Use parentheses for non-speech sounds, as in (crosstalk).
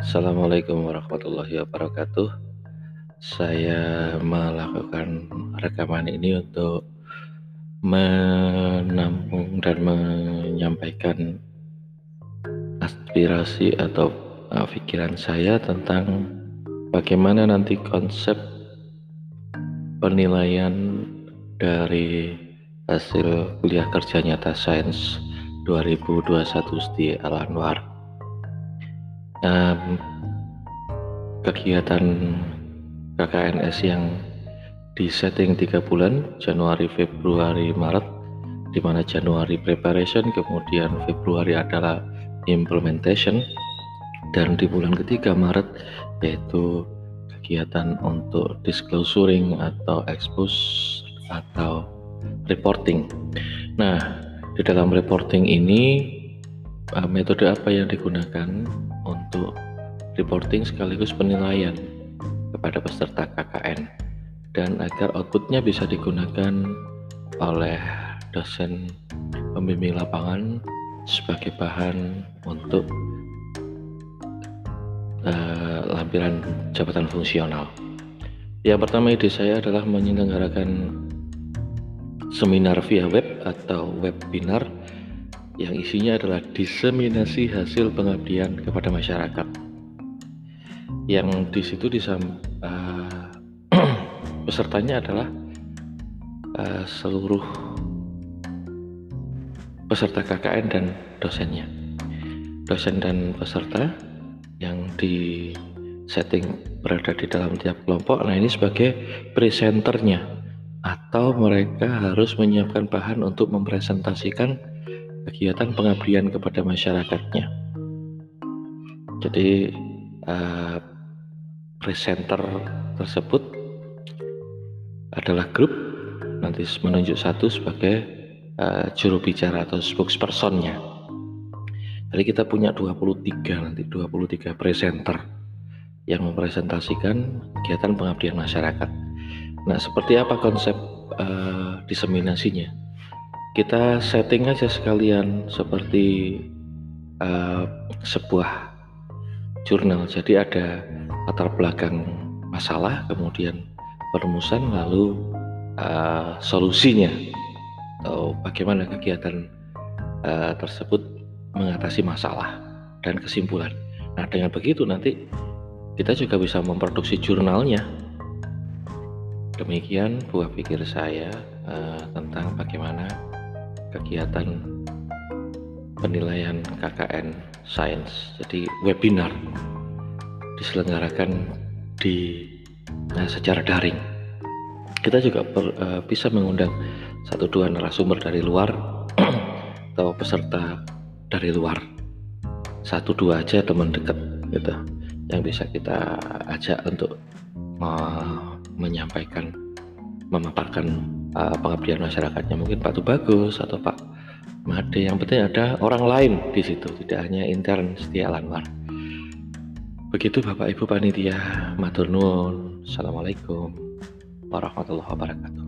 Assalamualaikum warahmatullahi wabarakatuh. Saya melakukan rekaman ini untuk menampung dan menyampaikan aspirasi atau uh, pikiran saya tentang bagaimana nanti konsep penilaian dari hasil kuliah kerja nyata sains 2021 di Al Anwar um, kegiatan KKNS yang disetting tiga bulan Januari Februari Maret di mana Januari preparation kemudian Februari adalah implementation dan di bulan ketiga Maret yaitu kegiatan untuk disclosuring atau expose atau reporting. Nah, di dalam reporting ini uh, metode apa yang digunakan untuk reporting sekaligus penilaian kepada peserta KKN dan agar outputnya bisa digunakan oleh dosen pembimbing lapangan sebagai bahan untuk uh, lampiran jabatan fungsional. Yang pertama ide saya adalah menyelenggarakan seminar via web atau webinar yang isinya adalah diseminasi hasil pengabdian kepada masyarakat. Yang di situ disam, uh, (clears throat) pesertanya adalah uh, seluruh peserta KKN dan dosennya. Dosen dan peserta yang di setting berada di dalam tiap kelompok. Nah, ini sebagai presenternya atau mereka harus menyiapkan bahan untuk mempresentasikan kegiatan pengabdian kepada masyarakatnya. Jadi uh, presenter tersebut adalah grup nanti menunjuk satu sebagai uh, juru bicara atau spokespersonnya. Jadi kita punya 23 nanti 23 presenter yang mempresentasikan kegiatan pengabdian masyarakat. Nah, seperti apa konsep uh, diseminasinya? Kita setting aja sekalian seperti uh, sebuah jurnal. Jadi ada latar belakang masalah kemudian perumusan lalu uh, solusinya. Atau bagaimana kegiatan uh, tersebut mengatasi masalah dan kesimpulan. Nah dengan begitu nanti kita juga bisa memproduksi jurnalnya. Demikian buah pikir saya uh, tentang bagaimana kegiatan penilaian KKN Science. Jadi webinar diselenggarakan di nah, secara daring. Kita juga per, uh, bisa mengundang satu dua narasumber dari luar (clears throat) atau peserta dari luar. Satu dua aja teman dekat gitu yang bisa kita ajak untuk uh, menyampaikan memaparkan uh, pengabdian masyarakatnya. Mungkin Pak Tubagus atau Pak Made yang penting ada orang lain di situ tidak hanya intern setia Lanwar begitu Bapak Ibu panitia matur nuwun. Assalamualaikum warahmatullahi wabarakatuh